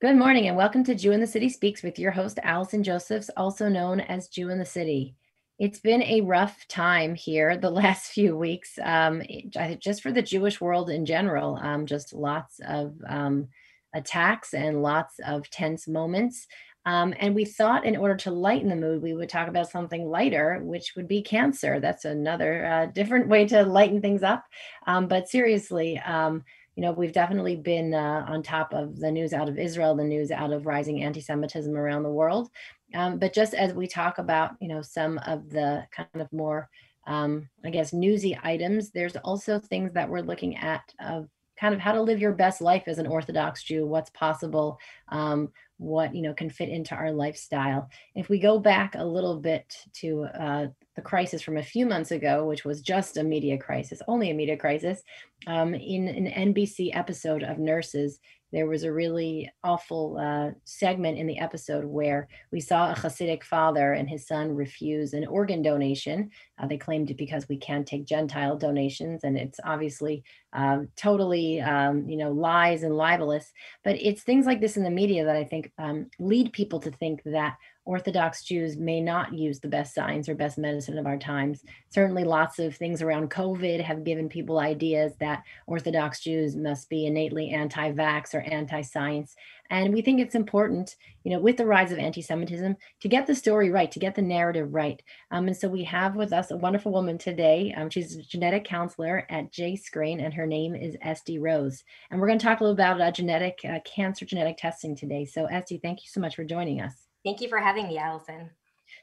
Good morning and welcome to Jew in the City Speaks with your host, Allison Josephs, also known as Jew in the City. It's been a rough time here the last few weeks, um, just for the Jewish world in general. Um, just lots of um, attacks and lots of tense moments. Um, and we thought in order to lighten the mood, we would talk about something lighter, which would be cancer. That's another uh, different way to lighten things up. Um, but seriously, um, you know, we've definitely been uh, on top of the news out of Israel, the news out of rising anti-Semitism around the world. Um, but just as we talk about, you know, some of the kind of more, um, I guess, newsy items, there's also things that we're looking at of kind of how to live your best life as an Orthodox Jew, what's possible, um, what you know can fit into our lifestyle. If we go back a little bit to uh, the crisis from a few months ago, which was just a media crisis, only a media crisis, um, in an NBC episode of Nurses, there was a really awful uh, segment in the episode where we saw a Hasidic father and his son refuse an organ donation. Uh, they claimed it because we can't take Gentile donations, and it's obviously um, totally, um, you know, lies and libelous. But it's things like this in the media that I think um, lead people to think that Orthodox Jews may not use the best science or best medicine of our times. Certainly, lots of things around COVID have given people ideas that Orthodox Jews must be innately anti vax or anti science. And we think it's important, you know, with the rise of anti Semitism, to get the story right, to get the narrative right. Um, and so we have with us a wonderful woman today. Um, she's a genetic counselor at JScreen, and her name is Estie Rose. And we're going to talk a little about uh, genetic uh, cancer genetic testing today. So, Estie, thank you so much for joining us. Thank you for having me, Allison.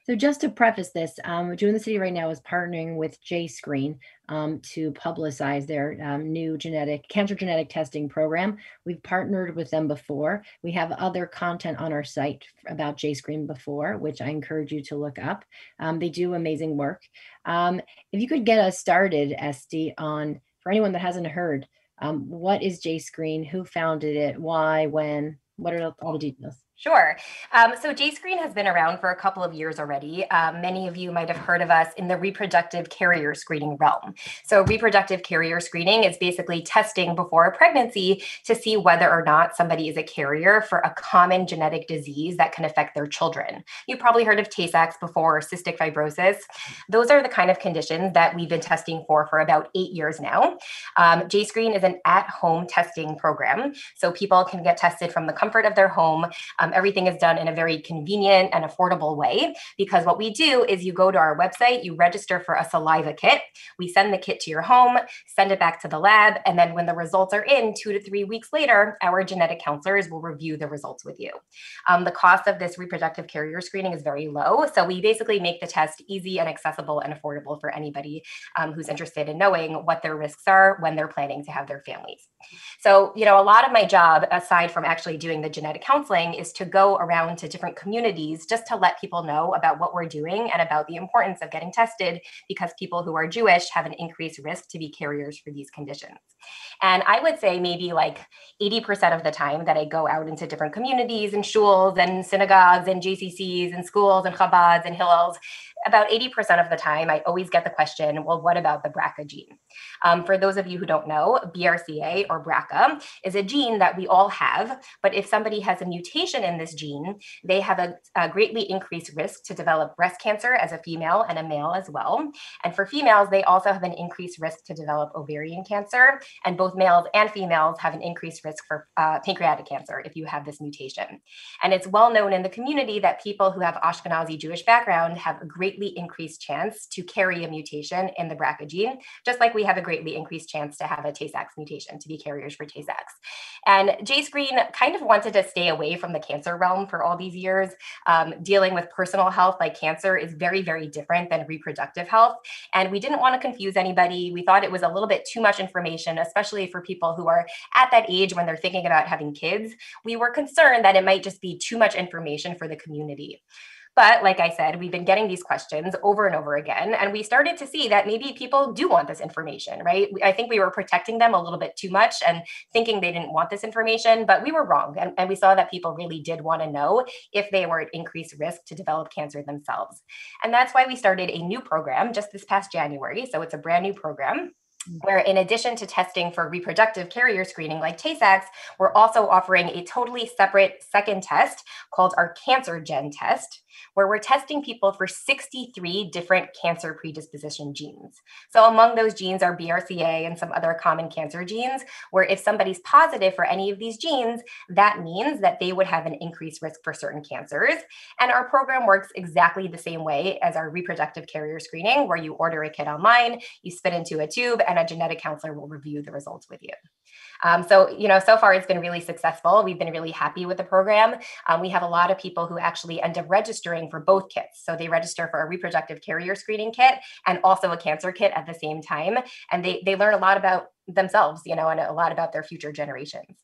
So just to preface this, um, the City right now is partnering with JScreen um, to publicize their um, new genetic cancer genetic testing program. We've partnered with them before. We have other content on our site about JScreen before, which I encourage you to look up. Um, they do amazing work. Um, if you could get us started, Estie, on for anyone that hasn't heard, um, what is JScreen? Who founded it? Why? When? What are all the details? Sure. Um, so JScreen has been around for a couple of years already. Um, many of you might have heard of us in the reproductive carrier screening realm. So reproductive carrier screening is basically testing before a pregnancy to see whether or not somebody is a carrier for a common genetic disease that can affect their children. You've probably heard of Tay-Sachs before, cystic fibrosis. Those are the kind of conditions that we've been testing for for about eight years now. Um, JScreen is an at-home testing program. So people can get tested from the comfort of their home. Um, everything is done in a very convenient and affordable way because what we do is you go to our website, you register for a saliva kit. We send the kit to your home, send it back to the lab, and then when the results are in two to three weeks later, our genetic counselors will review the results with you. Um, the cost of this reproductive carrier screening is very low. So we basically make the test easy and accessible and affordable for anybody um, who's interested in knowing what their risks are when they're planning to have their families. So, you know, a lot of my job, aside from actually doing the genetic counseling, is to go around to different communities just to let people know about what we're doing and about the importance of getting tested because people who are Jewish have an increased risk to be carriers for these conditions. And I would say maybe like 80% of the time that I go out into different communities and shuls and synagogues and JCCs and schools and Chabads and Hillels, about 80% of the time, I always get the question, well, what about the BRCA gene? Um, for those of you who don't know, BRCA or BRCA is a gene that we all have, but if somebody has a mutation in this gene, they have a, a greatly increased risk to develop breast cancer as a female and a male as well. And for females, they also have an increased risk to develop ovarian cancer, and both males and females have an increased risk for uh, pancreatic cancer if you have this mutation. And it's well known in the community that people who have Ashkenazi Jewish background have a great greatly increased chance to carry a mutation in the BRCA gene, just like we have a greatly increased chance to have a Tay-Sachs mutation to be carriers for Tay-Sachs. And JScreen kind of wanted to stay away from the cancer realm for all these years. Um, dealing with personal health like cancer is very, very different than reproductive health. And we didn't want to confuse anybody. We thought it was a little bit too much information, especially for people who are at that age when they're thinking about having kids. We were concerned that it might just be too much information for the community. But like I said, we've been getting these questions over and over again. And we started to see that maybe people do want this information, right? I think we were protecting them a little bit too much and thinking they didn't want this information, but we were wrong. And, and we saw that people really did want to know if they were at increased risk to develop cancer themselves. And that's why we started a new program just this past January. So it's a brand new program. Where in addition to testing for reproductive carrier screening like Tay-Sachs, we're also offering a totally separate second test called our Cancer Gen test where we're testing people for 63 different cancer predisposition genes. So among those genes are BRCA and some other common cancer genes, where if somebody's positive for any of these genes, that means that they would have an increased risk for certain cancers. And our program works exactly the same way as our reproductive carrier screening, where you order a kit online, you spit into a tube, and a genetic counselor will review the results with you. Um, so, you know, so far it's been really successful. We've been really happy with the program. Um, we have a lot of people who actually end up registering for both kits. So they register for a reproductive carrier screening kit and also a cancer kit at the same time. And they, they learn a lot about themselves, you know, and a lot about their future generations.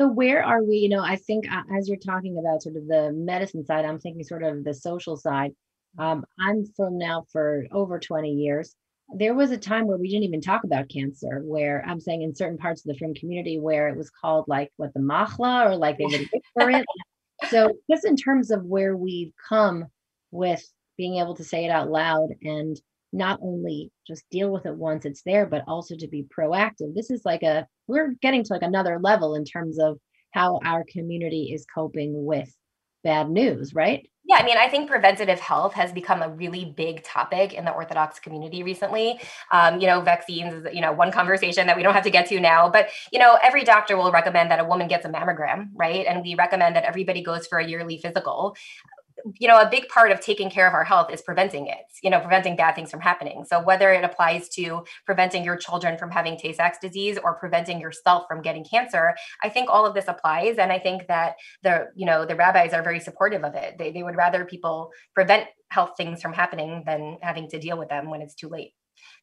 So where are we? You know, I think uh, as you're talking about sort of the medicine side, I'm thinking sort of the social side. Um, I'm from now for over 20 years there was a time where we didn't even talk about cancer, where I'm saying in certain parts of the frum community where it was called like what the machla or like they would wait for it. So just in terms of where we've come with being able to say it out loud and not only just deal with it once it's there, but also to be proactive. This is like a we're getting to like another level in terms of how our community is coping with bad news, right? Yeah, I mean, I think preventative health has become a really big topic in the Orthodox community recently. Um, you know, vaccines is, you know, one conversation that we don't have to get to now, but, you know, every doctor will recommend that a woman gets a mammogram, right? And we recommend that everybody goes for a yearly physical you know, a big part of taking care of our health is preventing it, you know, preventing bad things from happening. So whether it applies to preventing your children from having Tay-Sachs disease or preventing yourself from getting cancer, I think all of this applies. And I think that the, you know, the rabbis are very supportive of it. They, they would rather people prevent health things from happening than having to deal with them when it's too late.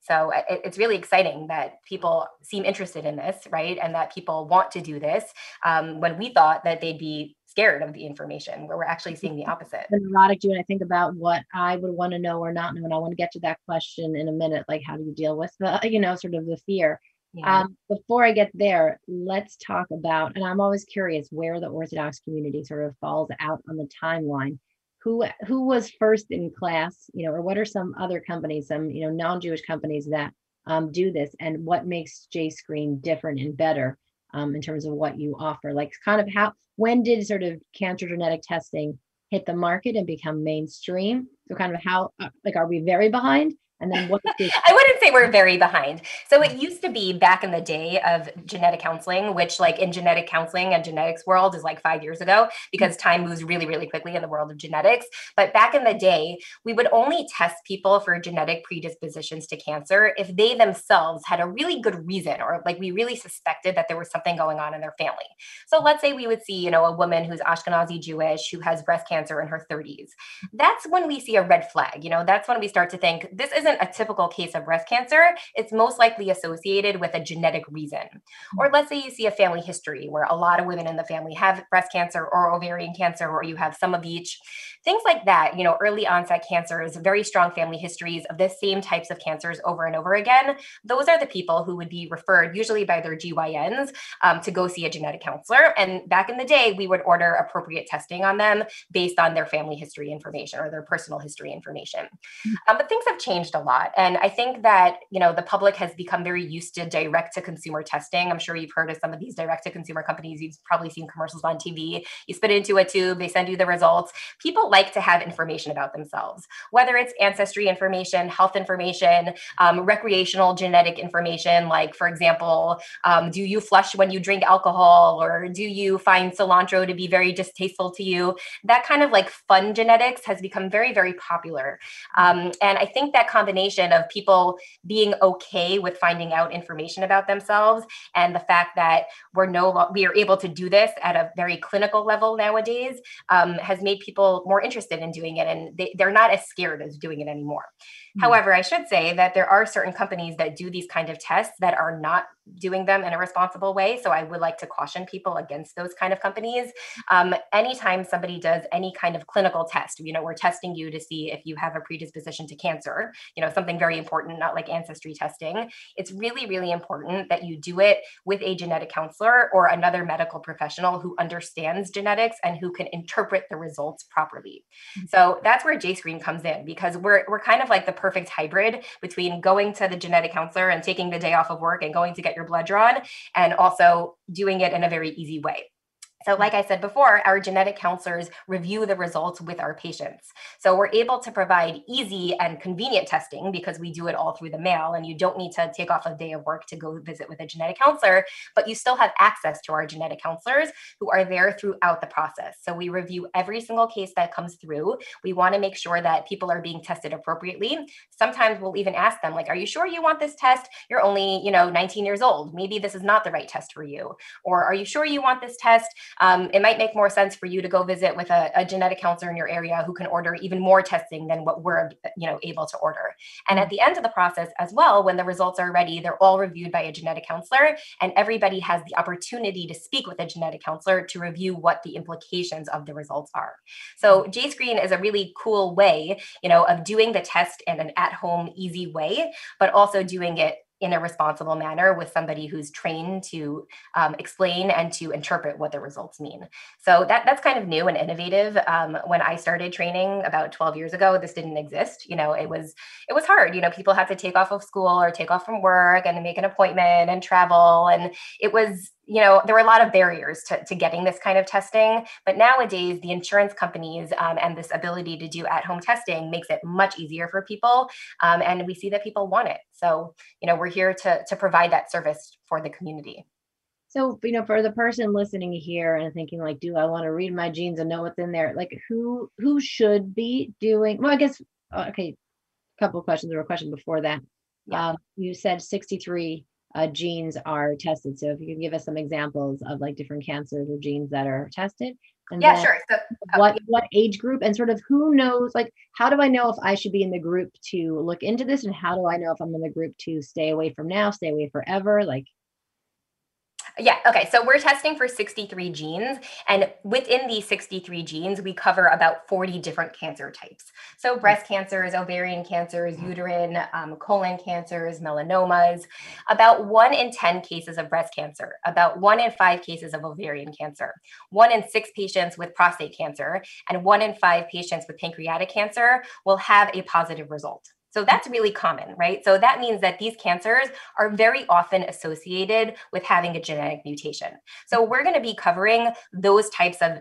So it, it's really exciting that people seem interested in this, right? And that people want to do this um, when we thought that they'd be scared of the information where we're actually seeing the opposite. The neurotic do and I think about what I would want to know or not know. And I want to get to that question in a minute. Like how do you deal with the, you know, sort of the fear? Yeah. Um, before I get there, let's talk about, and I'm always curious where the Orthodox community sort of falls out on the timeline. Who who was first in class, you know, or what are some other companies, some you know non-Jewish companies that um, do this, and what makes JScreen different and better um, in terms of what you offer? Like, kind of how when did sort of cancer genetic testing hit the market and become mainstream? So, kind of how, uh, like, are we very behind? And then what? I wouldn't say we're very behind. So it mm. used to be back in the day of genetic counseling, which, like in genetic counseling and genetics world, is like five years ago mm. because time moves really, really quickly in the world of genetics. But back in the day, we would only test people for genetic predispositions to cancer if they themselves had a really good reason, or like we really suspected that there was something going on in their family. So let's say we would see, you know, a woman who's Ashkenazi Jewish who has breast cancer in her 30s. Mm. That's when we see a red flag. You know, that's when we start to think this is isn't a typical case of breast cancer, it's most likely associated with a genetic reason. Hmm. Or let's say you see a family history where a lot of women in the family have breast cancer or ovarian cancer, or you have some of each. Things like that, you know, early onset cancers, very strong family histories of the same types of cancers over and over again. Those are the people who would be referred, usually by their GYNs, um, to go see a genetic counselor. And back in the day, we would order appropriate testing on them based on their family history information or their personal history information. Hmm. Um, but things have changed a lot. And I think that, you know, the public has become very used to direct to consumer testing. I'm sure you've heard of some of these direct to consumer companies. You've probably seen commercials on TV. You spit into a tube, they send you the results. People like to have information about themselves, whether it's ancestry information, health information, um, recreational genetic information, like, for example, um, do you flush when you drink alcohol or do you find cilantro to be very distasteful to you? That kind of like fun genetics has become very, very popular. Um, and I think that of people being okay with finding out information about themselves and the fact that we're no we are able to do this at a very clinical level nowadays um, has made people more interested in doing it and they, they're not as scared as doing it anymore mm-hmm. however i should say that there are certain companies that do these kind of tests that are not doing them in a responsible way. So I would like to caution people against those kind of companies. Um, anytime somebody does any kind of clinical test, you know, we're testing you to see if you have a predisposition to cancer, you know, something very important, not like ancestry testing. It's really, really important that you do it with a genetic counselor or another medical professional who understands genetics and who can interpret the results properly. Mm-hmm. So that's where JScreen comes in because we're, we're kind of like the perfect hybrid between going to the genetic counselor and taking the day off of work and going to get your blood drawn, and also doing it in a very easy way. So, like I said before, our genetic counselors review the results with our patients. So, we're able to provide easy and convenient testing because we do it all through the mail, and you don't need to take off a day of work to go visit with a genetic counselor, but you still have access to our genetic counselors who are there throughout the process. So, we review every single case that comes through. We want to make sure that people are being tested appropriately. Sometimes we'll even ask them, like, are you sure you want this test? You're only, you know, 19 years old. Maybe this is not the right test for you. Or are you sure you want this test? Um, it might make more sense for you to go visit with a, a, genetic counselor in your area who can order even more testing than what we're you know able to order. And at the end of the process as well when the results are ready they're all reviewed by a genetic counselor and everybody has the opportunity to speak with a genetic counselor to review what the implications of the results are. So jscreen is a really cool way you know of doing the test in an at home easy way but also doing it in a responsible manner with somebody who's trained to um, explain and to interpret what the results mean. So that that's kind of new and innovative. Um, when I started training about 12 years ago, this didn't exist. You know, it was it was hard. You know, people had to take off of school or take off from work and make an appointment and travel, and it was you know, there were a lot of barriers to, to getting this kind of testing. But nowadays, the insurance companies um, and this ability to do at home testing makes it much easier for people. Um, and we see that people want it. So, you know, we're here to, to provide that service for the community. So, you know, for the person listening here and thinking like, do I want to read my genes and know what's in there? Like who who should be doing well, I guess okay, a couple of questions or a question before that. Yeah. Um, you said 63 uh, genes are tested. So if you can give us some examples of like different cancers or genes that are tested. And yeah, sure. So uh, what what age group and sort of who knows like how do I know if I should be in the group to look into this and how do I know if I'm in the group to stay away from now, stay away forever? Like yeah. Okay. So we're testing for 63 genes. And within these 63 genes, we cover about 40 different cancer types. So breast cancers, ovarian cancers, uterine, um, colon cancers, melanomas, about one in 10 cases of breast cancer, about one in five cases of ovarian cancer, one in six patients with prostate cancer, and one in five patients with pancreatic cancer will have a positive result. So that's really common, right? So that means that these cancers are very often associated with having a genetic mutation. So we're going to be covering those types of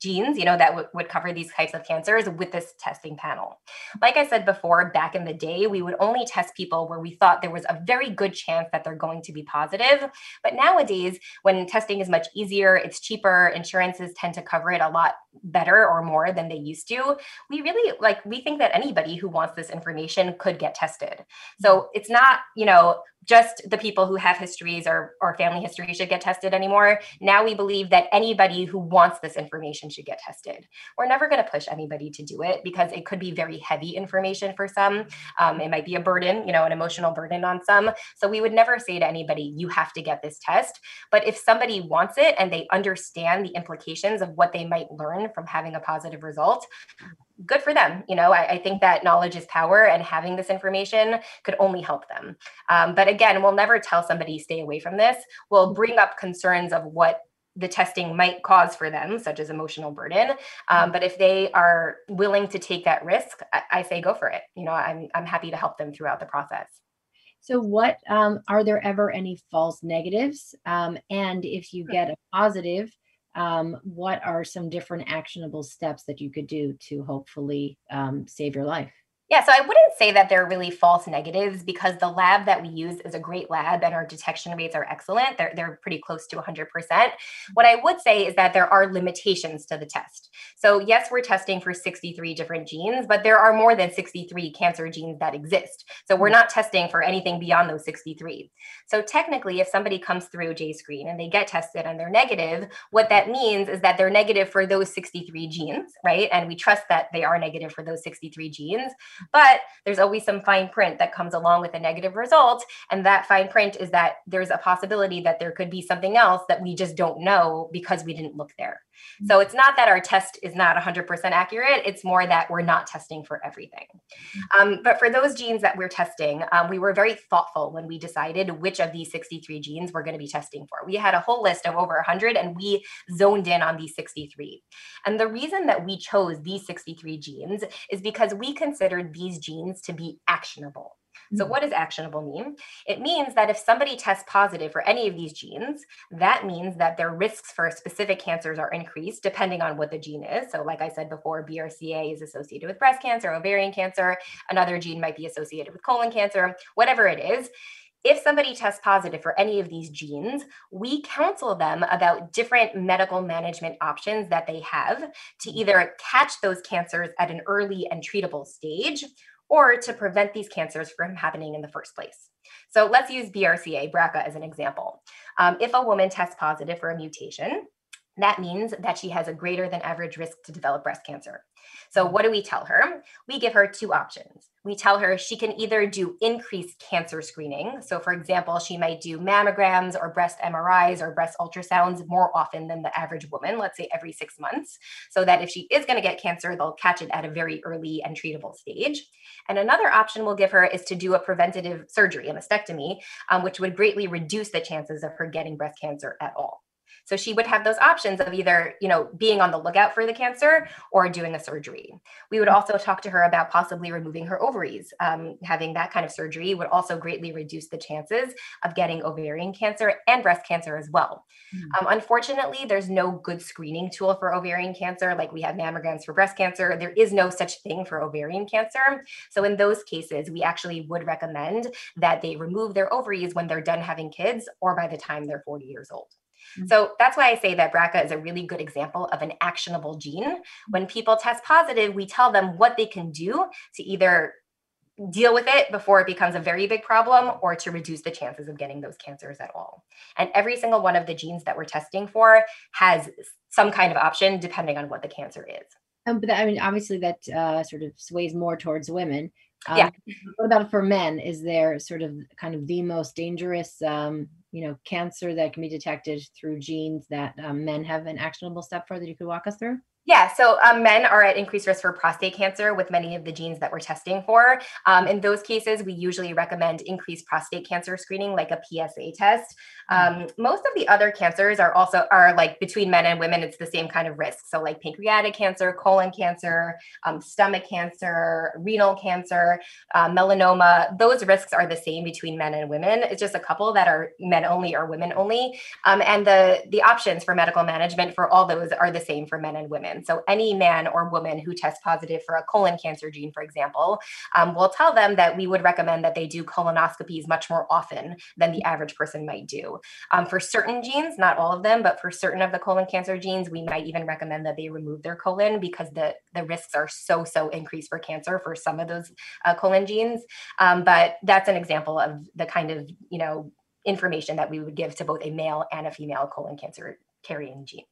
genes, you know, that w- would cover these types of cancers with this testing panel. Like I said before, back in the day, we would only test people where we thought there was a very good chance that they're going to be positive. But nowadays, when testing is much easier, it's cheaper, insurances tend to cover it a lot better or more than they used to. We really like, we think that anybody who wants this information could get tested. So mm-hmm. it's not, you know, just the people who have histories or, or family history should get tested anymore. Now we believe that anybody who wants this information should get tested. We're never going to push anybody to do it because it could be very heavy information for some. Um, it might be a burden, you know, an emotional burden on some. So we would never say to anybody, you have to get this test. But if somebody wants it and they understand the implications of what they might learn from having a positive result, good for them. You know, I, I, think that knowledge is power, and having this information could only help them. Um, but again, we'll never tell somebody stay away from this. We'll bring up concerns of what the testing might cause for them, such as emotional burden. Um, but if they are willing to take that risk, I, I, say go for it. You know, I'm I'm happy to help them throughout the process. So, what um, are there ever any false negatives? Um, and if you get a positive, um, what are some different actionable steps that you could do to hopefully um, save your life? Yeah, so I wouldn't say that they're really false negatives because the lab that we use is a great lab and our detection rates are excellent. They're, they're pretty close to 100%. What I would say is that there are limitations to the test. So, yes, we're testing for 63 different genes, but there are more than 63 cancer genes that exist. So, we're not testing for anything beyond those 63. So, technically, if somebody comes through JScreen and they get tested and they're negative, what that means is that they're negative for those 63 genes, right? And we trust that they are negative for those 63 genes. But there's always some fine print that comes along with a negative result. And that fine print is that there's a possibility that there could be something else that we just don't know because we didn't look there. So it's not that our test is not 100% accurate, it's more that we're not testing for everything. Um, but for those genes that we're testing, um, we were very thoughtful when we decided which of these 63 genes we're going to be testing for. We had a whole list of over 100 and we zoned in on these 63. And the reason that we chose these 63 genes is because we considered these genes to be actionable. So, mm-hmm. what does actionable mean? It means that if somebody tests positive for any of these genes, that means that their risks for specific cancers are increased depending on what the gene is. So, like I said before, BRCA is associated with breast cancer, ovarian cancer, another gene might be associated with colon cancer, whatever it is if somebody tests positive for any of these genes, we counsel them about different medical management options that they have to mm-hmm. either catch those cancers at an early and treatable stage or to prevent these cancers from happening in the first place. So let's use BRCA, BRCA, as an example. Um, if a woman tests positive for a mutation, that means that she has a greater than average risk to develop breast cancer. So, what do we tell her? We give her two options. We tell her she can either do increased cancer screening. So, for example, she might do mammograms or breast MRIs or breast ultrasounds more often than the average woman, let's say every six months, so that if she is going to get cancer, they'll catch it at a very early and treatable stage. And another option we'll give her is to do a preventative surgery, a mastectomy, um, which would greatly reduce the chances of her getting breast cancer at all. So she would have those options of either, you know, being on the lookout for the cancer or doing a surgery. We would also talk to her about possibly removing her ovaries. Um, having that kind of surgery would also greatly reduce the chances of getting ovarian cancer and breast cancer as well. Mm-hmm. Um, unfortunately, there's no good screening tool for ovarian cancer like we have mammograms for breast cancer. There is no such thing for ovarian cancer. So in those cases, we actually would recommend that they remove their ovaries when they're done having kids or by the time they're 40 years old. Mm-hmm. So that's why I say that BRCA is a really good example of an actionable gene. When people test positive, we tell them what they can do to either deal with it before it becomes a very big problem or to reduce the chances of getting those cancers at all. And every single one of the genes that we're testing for has some kind of option depending on what the cancer is. Um, but I mean, obviously, that uh, sort of sways more towards women. Um, yeah. What about for men? Is there sort of kind of the most dangerous um, you know, cancer that can be detected through genes that um, men have an actionable step for that you could walk us through? Yeah, so um, men are at increased risk for prostate cancer with many of the genes that we're testing for. Um, in those cases, we usually recommend increased prostate cancer screening, like a PSA test. Um, most of the other cancers are also are like between men and women. It's the same kind of risk. So like pancreatic cancer, colon cancer, um, stomach cancer, renal cancer, uh, melanoma. Those risks are the same between men and women. It's just a couple that are men only or women only, um, and the the options for medical management for all those are the same for men and women. So, any man or woman who tests positive for a colon cancer gene, for example, um, we'll tell them that we would recommend that they do colonoscopies much more often than the average person might do. Um, for certain genes, not all of them, but for certain of the colon cancer genes, we might even recommend that they remove their colon because the, the risks are so, so increased for cancer for some of those uh, colon genes. Um, but that's an example of the kind of, you know, information that we would give to both a male and a female colon cancer carrying gene.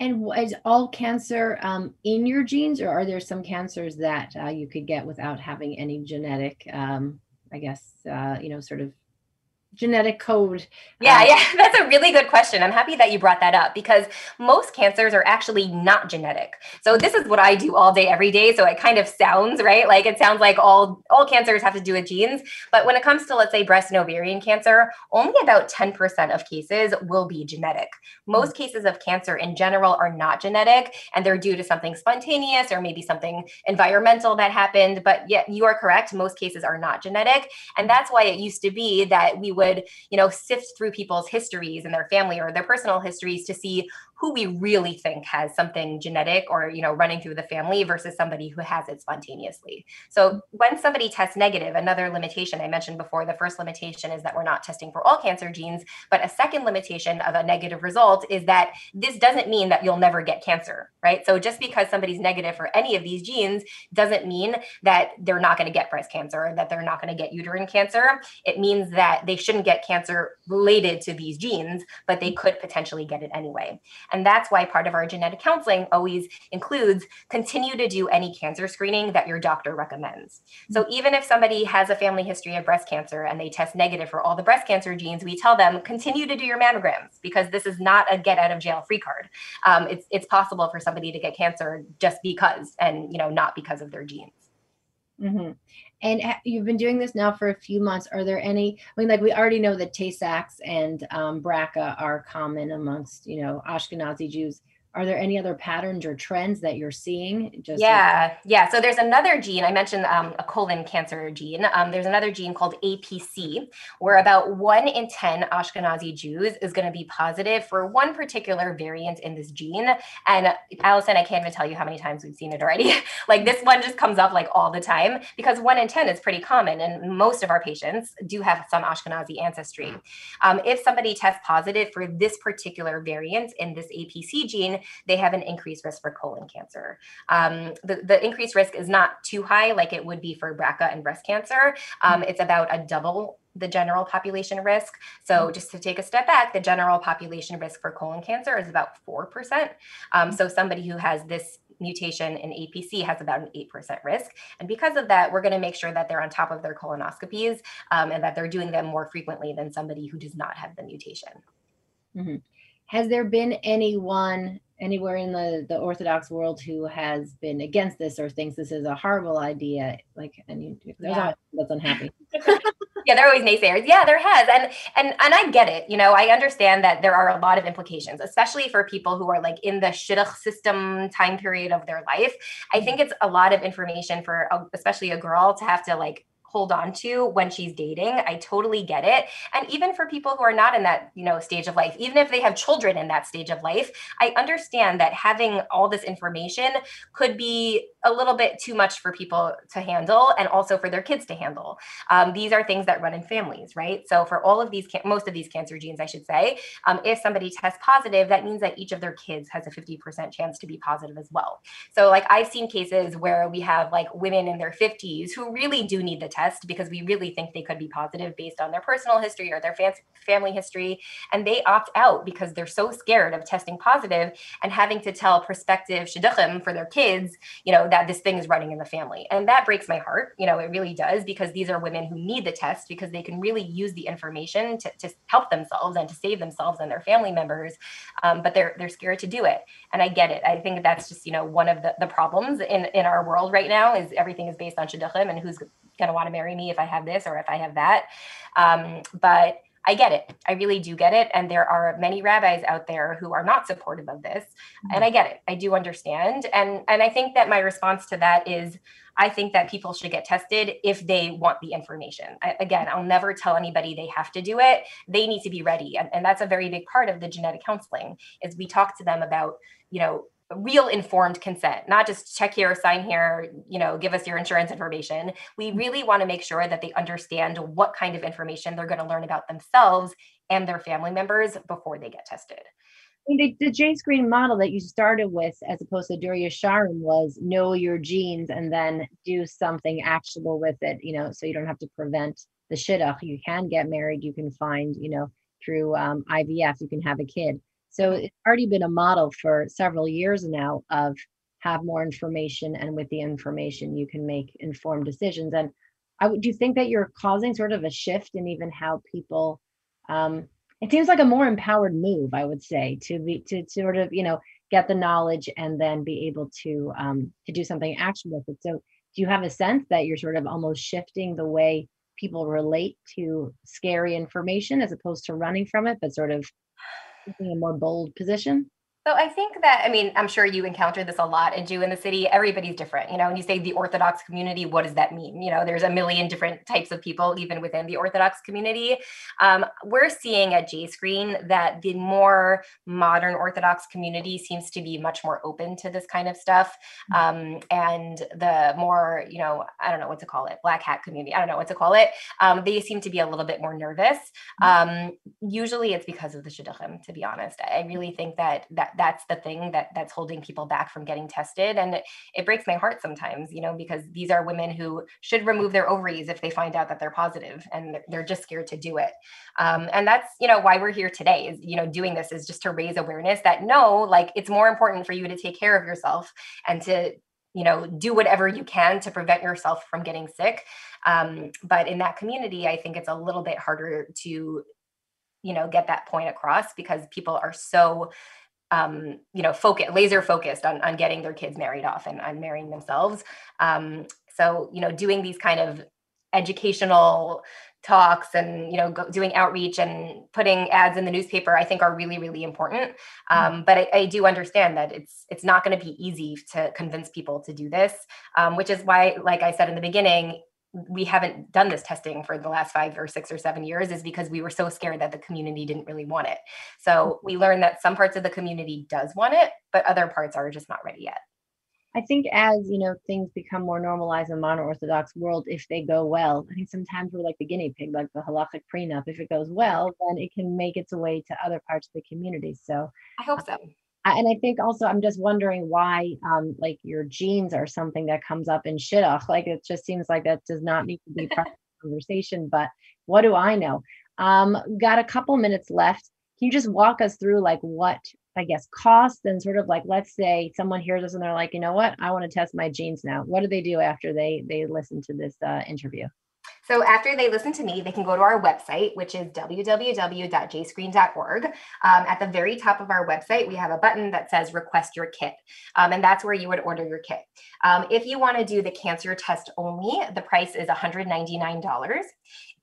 And is all cancer um, in your genes, or are there some cancers that uh, you could get without having any genetic, um, I guess, uh, you know, sort of genetic code? Yeah, uh, yeah, that's a really good question. I'm happy that you brought that up because most cancers are actually not genetic. So this is what I do all day every day, so it kind of sounds, right? Like it sounds like all all cancers have to do with genes, but when it comes to let's say breast and ovarian cancer, only about 10% of cases will be genetic. Most cases of cancer in general are not genetic and they're due to something spontaneous or maybe something environmental that happened, but yet you are correct, most cases are not genetic, and that's why it used to be that we would, you know, sift through people's histories and their family or their personal histories to see who we really think has something genetic or you know running through the family versus somebody who has it spontaneously. So when somebody tests negative another limitation i mentioned before the first limitation is that we're not testing for all cancer genes but a second limitation of a negative result is that this doesn't mean that you'll never get cancer right? So just because somebody's negative for any of these genes doesn't mean that they're not going to get breast cancer or that they're not going to get uterine cancer. It means that they shouldn't get cancer related to these genes, but they could potentially get it anyway. And that's why part of our genetic counseling always includes continue to do any cancer screening that your doctor recommends. So even if somebody has a family history of breast cancer and they test negative for all the breast cancer genes, we tell them continue to do your mammograms because this is not a get out of jail free card. Um, it's it's possible for somebody to get cancer just because, and you know, not because of their genes. Mm-hmm. And you've been doing this now for a few months. Are there any? I mean, like we already know that Tay Sachs and um, BRCA are common amongst you know Ashkenazi Jews are there any other patterns or trends that you're seeing? Just yeah like- yeah so there's another gene i mentioned um, a colon cancer gene. Um, there's another gene called apc where about one in 10 ashkenazi jews is going to be positive for one particular variant in this gene. And allison i can't even tell you how many times we've seen it already. Like this one just comes up like all the time because one in 10 is pretty common and most of our patients do have some ashkenazi ancestry. Um, if somebody tests positive for this particular variant in this apc gene they have an increased risk for colon cancer. Um, the, the increased risk is not too high like it would be for BRCA and breast cancer. Um, it's about a double the general population risk. So mm-hmm. just to take a step back, the general population risk for colon cancer is about 4%. Um, so somebody who has this mutation in APC has about an 8% risk. And because of that, we're going to make sure that they're on top of their colonoscopies um, and that they're doing them more frequently than somebody who does not have the mutation. Mm-hmm. Has there been anyone anywhere in the the Orthodox world who has been against this or thinks this is a horrible idea? Like, and you, there's yeah. that's unhappy. yeah, there are always naysayers. Yeah, there has, and and and I get it. You know, I understand that there are a lot of implications, especially for people who are like in the shidduch system time period of their life. I mm-hmm. think it's a lot of information for, a, especially a girl, to have to like hold on to when she's dating. I totally get it. And even for people who are not in that, you know, stage of life, even if they have children in that stage of life, I understand that having all this information could be a little bit too much for people to handle and also for their kids to handle. Um, these are things that run in families, right? So for all of these, most of these cancer genes, I should say, um, if somebody tests positive, that means that each of their kids has a 50% chance to be positive as well. So like I've seen cases where we have like women in their 50s who really do need the test because we really think they could be positive based on their personal history or their family history. And they opt out because they're so scared of testing positive and having to tell prospective shidduchim for their kids, you know, that this thing is running in the family. And that breaks my heart. You know, it really does because these are women who need the test because they can really use the information to, to help themselves and to save themselves and their family members. Um, but they're they're scared to do it. And I get it. I think that's just, you know, one of the, the problems in, in our world right now is everything is based on shidduchim and who's going to want to marry me if I have this or if I have that. Um, but I get it. I really do get it. And there are many rabbis out there who are not supportive of this. Mm-hmm. And I get it. I do understand. And and I think that my response to that is I think that people should get tested if they want the information. I, again, I'll never tell anybody they have to do it. They need to be ready. And, and that's a very big part of the genetic counseling is we talk to them about, you know, real informed consent not just check here sign here you know give us your insurance information we mm-hmm. really want to make sure that they understand what kind of information they're going to learn about themselves and their family members before they get tested the, the JScreen model that you started with, as opposed to Dor Yesharim, was know your genes and then do something actionable with it. You know, so you don't have to prevent the shidduch. You can get married. You can find, you know, through um, IVF, you can have a kid. So it's already been a model for several years now of have more information, and with the information, you can make informed decisions. And I would, do you think that you're causing sort of a shift in even how people? Um, it seems like a more empowered move, I would say, to be to, sort of you know get the knowledge and then be able to um, to do something action with it. So, do you have a sense that you're sort of almost shifting the way people relate to scary information as opposed to running from it, but sort of taking a more bold position? So I think that I mean I'm sure you encounter this a lot in Jew in the city. Everybody's different, you know. When you say the Orthodox community, what does that mean? You know, there's a million different types of people even within the Orthodox community. Um, we're seeing at JScreen that the more modern Orthodox community seems to be much more open to this kind of stuff, mm. um, and the more you know, I don't know what to call it, black hat community. I don't know what to call it. Um, they seem to be a little bit more nervous. Mm. Um, usually, it's because of the shidduchim. To be honest, I really think that that that that's the thing that that's holding people back from getting tested. And it, it breaks my heart sometimes you know because these are women who should remove their ovaries if they find out that they're positive and they're just scared to do it. Um, and that's you know why we're here today is you know doing this is just to raise awareness that no like it's more important for you to take care of yourself and to you know do whatever you can to prevent yourself from getting sick. Um, but in that community i think it's a little bit harder to you know get that point across because people are so um, you know focus laser focused on, on getting their kids married off and on marrying themselves um, so you know doing these kind of educational talks and you know go, doing outreach and putting ads in the newspaper i think are really really important mm-hmm. um, but I, I, do understand that it's it's not going to be easy to convince people to do this um, which is why like i said in the beginning we haven't done this testing for the last five or six or seven years is because we were so scared that the community didn't really want it so mm-hmm. we learned that some parts of the community does want it but other parts are just not ready yet I think as you know things become more normalized in modern Orthodox world, if they go well, I think sometimes we're like the guinea pig, like the halachic prenup. If it goes well, then it can make its way to other parts of the community. So I hope so. And I think also I'm just wondering why, um, like your genes are something that comes up in shidduch. Like it just seems like that does not need to be part of the conversation. But what do I know? Um, got a couple minutes left. Can you just walk us through like what I guess, costs and sort of like, let's say someone hears us and they're like, you know what, I want to test my genes now. What do they do after they they listen to this uh, interview? So after they listen to me, they can go to our website, which is www.jscreen.org. Um, at the very top of our website, we have a button that says request your kit. Um, and that's where you would order your kit. Um, if you want to do the cancer test only, the price is $199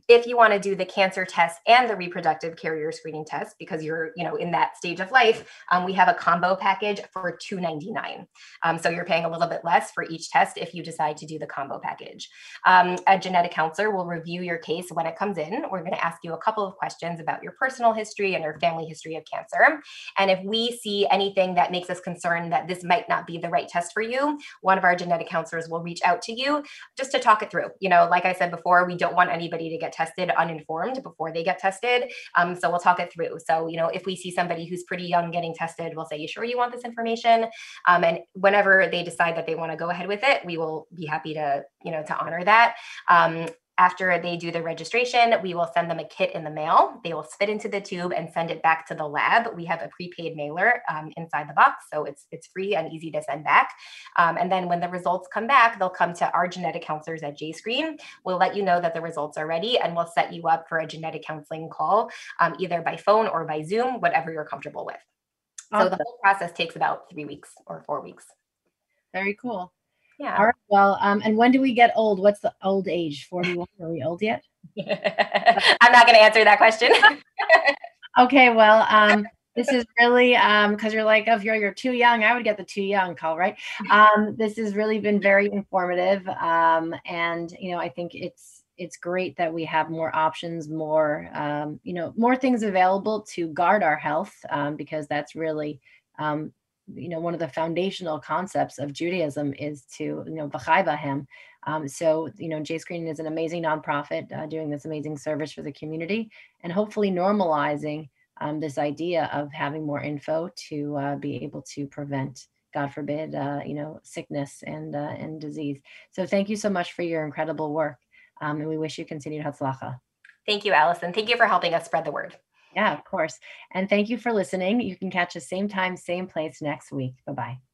if you want to do the cancer test and the reproductive carrier screening test because you're you know in that stage of life um, we have a combo package for 299 um, so you're paying a little bit less for each test if you decide to do the combo package. Um, a genetic counselor will review your case when it comes in. We're going to ask you a couple of questions about your personal history and your family history of cancer. And if we see anything that makes us concerned that this might not be the right test for you one of our genetic counselors will reach out to you just to talk it through. You know like i said before we don't want anybody to get tested uninformed before they get tested. Um, so we'll talk it through. So, you know, if we see somebody who's pretty young getting tested, we'll say, You sure you want this information? Um, and whenever they decide that they want to go ahead with it, we will be happy to, you know, to honor that. Um, after they do the registration, we will send them a kit in the mail. They will spit into the tube and send it back to the lab. We have a prepaid mailer um, inside the box, so it's it's free and easy to send back. Um, and then when the results come back, they'll come to our genetic counselors at JScreen. We'll let you know that the results are ready, and we'll set you up for a genetic counseling call, um, either by phone or by Zoom, whatever you're comfortable with. Awesome. So the whole process takes about three weeks or four weeks. Very cool. Yeah. All right. Well, um, and when do we get old? What's the old age? 41? Are we old yet? I'm not going to answer that question. okay. Well, um, this is really um because you're like oh, if you're you're too young i would get the too young call right um this has really been very informative um and you know i think it's it's great that we have more options more um you know more things available to guard our health um because that's really um you know one of the foundational concepts of Judaism is to you know v'chai um, so you know JScreen is an amazing nonprofit uh, doing this amazing service for the community and hopefully normalizing um, this idea of having more info to uh, be able to prevent God forbid uh, you know sickness and uh, and disease. So thank you so much for your incredible work um, and we wish you continued hatzlacha. Thank you, Allison. Thank you for helping us spread the word. Yeah, of course. And thank you for listening. You can catch us same time, same place next week. Bye bye.